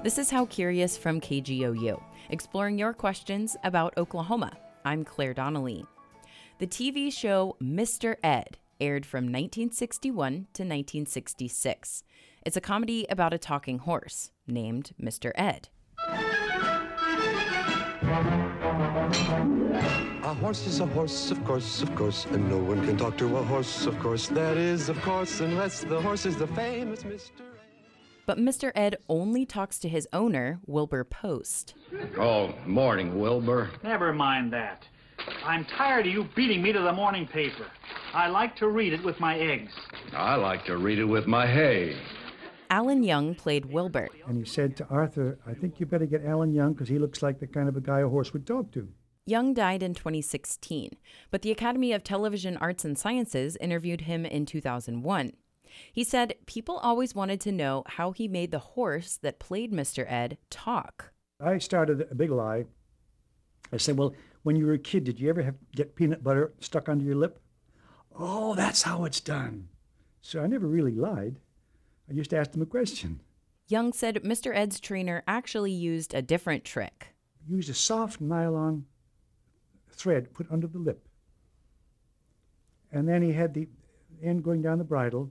This is How Curious from KGOU, exploring your questions about Oklahoma. I'm Claire Donnelly. The TV show Mr. Ed aired from 1961 to 1966. It's a comedy about a talking horse named Mr. Ed. A horse is a horse, of course, of course, and no one can talk to a horse, of course. That is, of course, unless the horse is the famous Mr. Ed. But Mr. Ed only talks to his owner, Wilbur Post. Oh, morning, Wilbur. Never mind that. I'm tired of you beating me to the morning paper. I like to read it with my eggs. I like to read it with my hay. Alan Young played Wilbur. And he said to Arthur, I think you better get Alan Young because he looks like the kind of a guy a horse would talk to. Young died in 2016, but the Academy of Television Arts and Sciences interviewed him in 2001. He said people always wanted to know how he made the horse that played Mr. Ed talk. I started a big lie. I said, Well, when you were a kid, did you ever have, get peanut butter stuck under your lip? Oh, that's how it's done. So I never really lied. I just asked him a question. Young said Mr. Ed's trainer actually used a different trick. Used a soft nylon thread put under the lip. And then he had the end going down the bridle,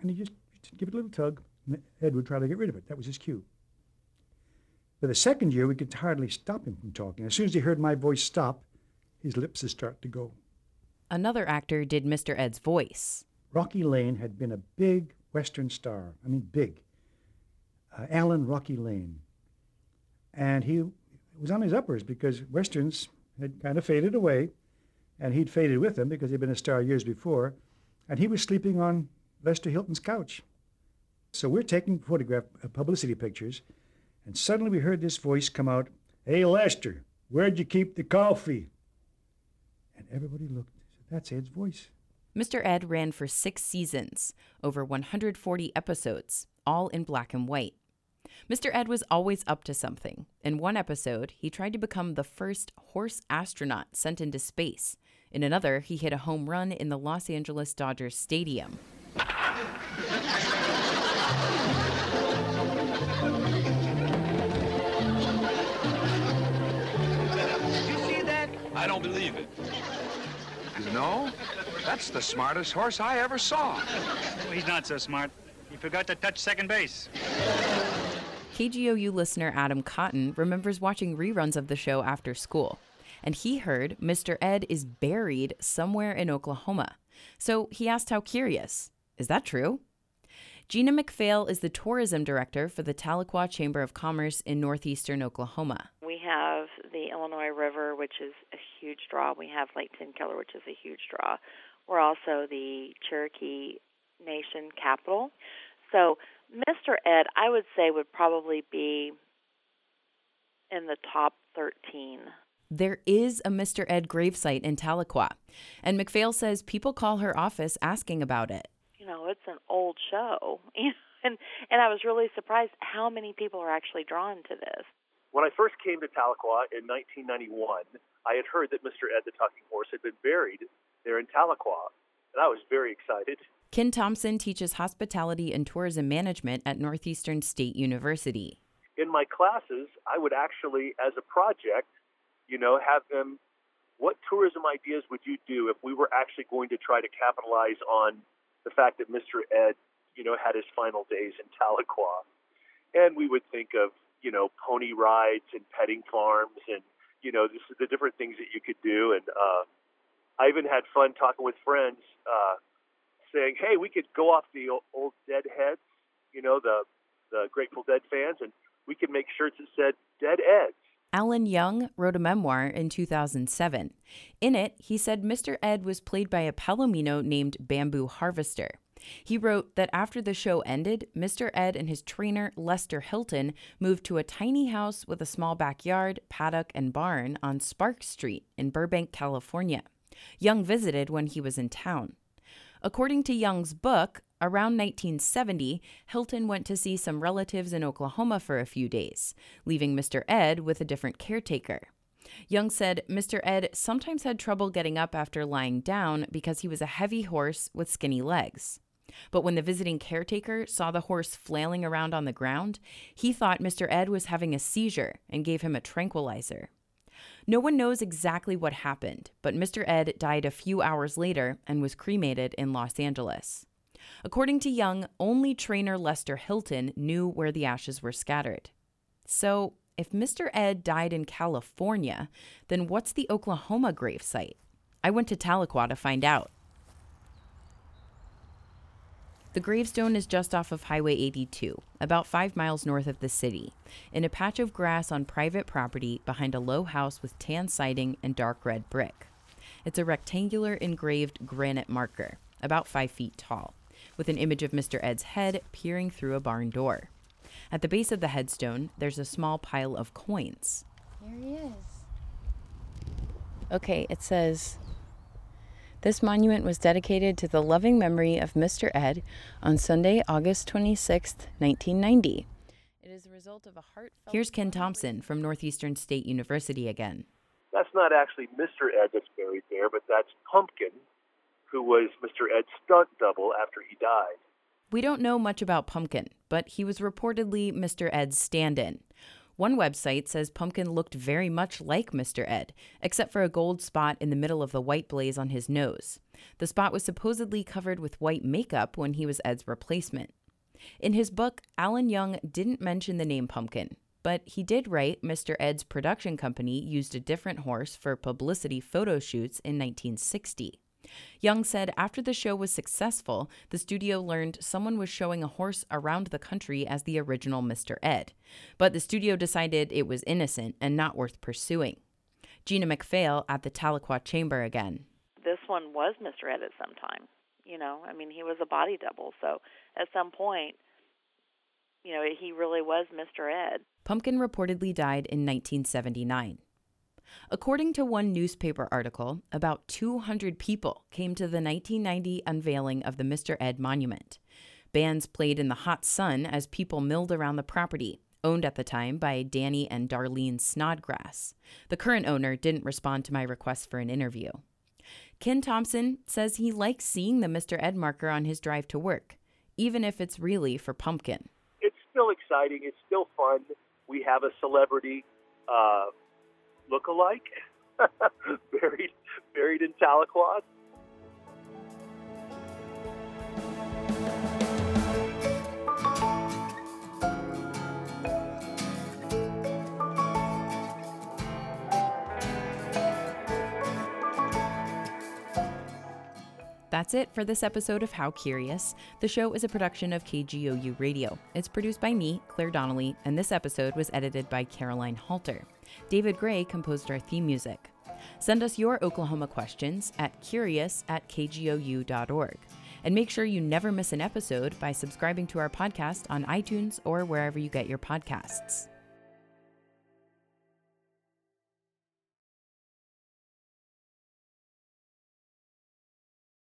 and he just give it a little tug, and Ed would try to get rid of it. That was his cue. But the second year, we could hardly stop him from talking. As soon as he heard my voice stop, his lips would start to go. Another actor did Mr. Ed's voice. Rocky Lane had been a big Western star. I mean, big. Uh, Alan Rocky Lane. And he was on his uppers because Westerns had kind of faded away, and he'd faded with them because he'd been a star years before, and he was sleeping on Lester Hilton's couch. So we're taking photograph uh, publicity pictures, and suddenly we heard this voice come out, Hey, Lester, where'd you keep the coffee? And everybody looked. Said, That's Ed's voice. Mr. Ed ran for six seasons, over 140 episodes, all in black and white. Mr. Ed was always up to something. In one episode, he tried to become the first horse astronaut sent into space. In another, he hit a home run in the Los Angeles Dodgers Stadium. I don't believe it. You know, that's the smartest horse I ever saw. Well, he's not so smart. He forgot to touch second base. KGOU listener Adam Cotton remembers watching reruns of the show after school, and he heard Mr. Ed is buried somewhere in Oklahoma. So he asked how curious. Is that true? Gina McPhail is the tourism director for the Tahlequah Chamber of Commerce in northeastern Oklahoma. We have the Illinois River, which is a huge draw. We have Lake Tenkiller, which is a huge draw. We're also the Cherokee Nation capital. So, Mr. Ed, I would say, would probably be in the top 13. There is a Mr. Ed gravesite in Tahlequah, and McPhail says people call her office asking about it. You know, it's an old show. and and I was really surprised how many people are actually drawn to this. When I first came to Tahlequah in 1991, I had heard that Mr. Ed the Talking Horse had been buried there in Tahlequah, and I was very excited. Ken Thompson teaches hospitality and tourism management at Northeastern State University. In my classes, I would actually, as a project, you know, have them. What tourism ideas would you do if we were actually going to try to capitalize on the fact that Mr. Ed, you know, had his final days in Tahlequah? And we would think of, you know, pony rides and petting farms and, you know, this, the different things that you could do. And uh, I even had fun talking with friends. Uh, saying, "Hey, we could go off the old, old Dead heads, you know, the the Grateful Dead fans, and we could make shirts that said Dead Eds." Alan Young wrote a memoir in 2007. In it, he said Mr. Ed was played by a Palomino named Bamboo Harvester. He wrote that after the show ended, Mr. Ed and his trainer, Lester Hilton, moved to a tiny house with a small backyard, paddock, and barn on Spark Street in Burbank, California. Young visited when he was in town. According to Young's book, around 1970, Hilton went to see some relatives in Oklahoma for a few days, leaving Mr. Ed with a different caretaker. Young said Mr. Ed sometimes had trouble getting up after lying down because he was a heavy horse with skinny legs. But when the visiting caretaker saw the horse flailing around on the ground, he thought Mr. Ed was having a seizure and gave him a tranquilizer. No one knows exactly what happened, but Mr. Ed died a few hours later and was cremated in Los Angeles. According to Young, only trainer Lester Hilton knew where the ashes were scattered. So, if Mr. Ed died in California, then what's the Oklahoma grave site? I went to Tahlequah to find out. The gravestone is just off of Highway 82, about five miles north of the city, in a patch of grass on private property behind a low house with tan siding and dark red brick. It's a rectangular engraved granite marker, about five feet tall, with an image of Mr. Ed's head peering through a barn door. At the base of the headstone, there's a small pile of coins. Here he is. Okay, it says this monument was dedicated to the loving memory of Mr. Ed on Sunday, August 26, 1990. It is the result of a heartfelt. Here's Ken Thompson from Northeastern State University again. That's not actually Mr. Ed that's buried there, but that's Pumpkin, who was Mr. Ed's stunt double after he died. We don't know much about Pumpkin, but he was reportedly Mr. Ed's stand in. One website says Pumpkin looked very much like Mr. Ed, except for a gold spot in the middle of the white blaze on his nose. The spot was supposedly covered with white makeup when he was Ed's replacement. In his book, Alan Young didn't mention the name Pumpkin, but he did write Mr. Ed's production company used a different horse for publicity photo shoots in 1960. Young said after the show was successful, the studio learned someone was showing a horse around the country as the original Mr. Ed. But the studio decided it was innocent and not worth pursuing. Gina MacPhail at the Tahlequah Chamber again. This one was Mr. Ed at some time. You know, I mean, he was a body double. So at some point, you know, he really was Mr. Ed. Pumpkin reportedly died in 1979. According to one newspaper article, about 200 people came to the 1990 unveiling of the Mr. Ed monument. Bands played in the hot sun as people milled around the property, owned at the time by Danny and Darlene Snodgrass. The current owner didn't respond to my request for an interview. Ken Thompson says he likes seeing the Mr. Ed marker on his drive to work, even if it's really for Pumpkin. It's still exciting. It's still fun. We have a celebrity uh, look-alike buried buried in Tahlequah. That's it for this episode of How Curious. The show is a production of KGOU Radio. It's produced by me, Claire Donnelly, and this episode was edited by Caroline Halter. David Gray composed our theme music. Send us your Oklahoma questions at curious at kgou.org. And make sure you never miss an episode by subscribing to our podcast on iTunes or wherever you get your podcasts.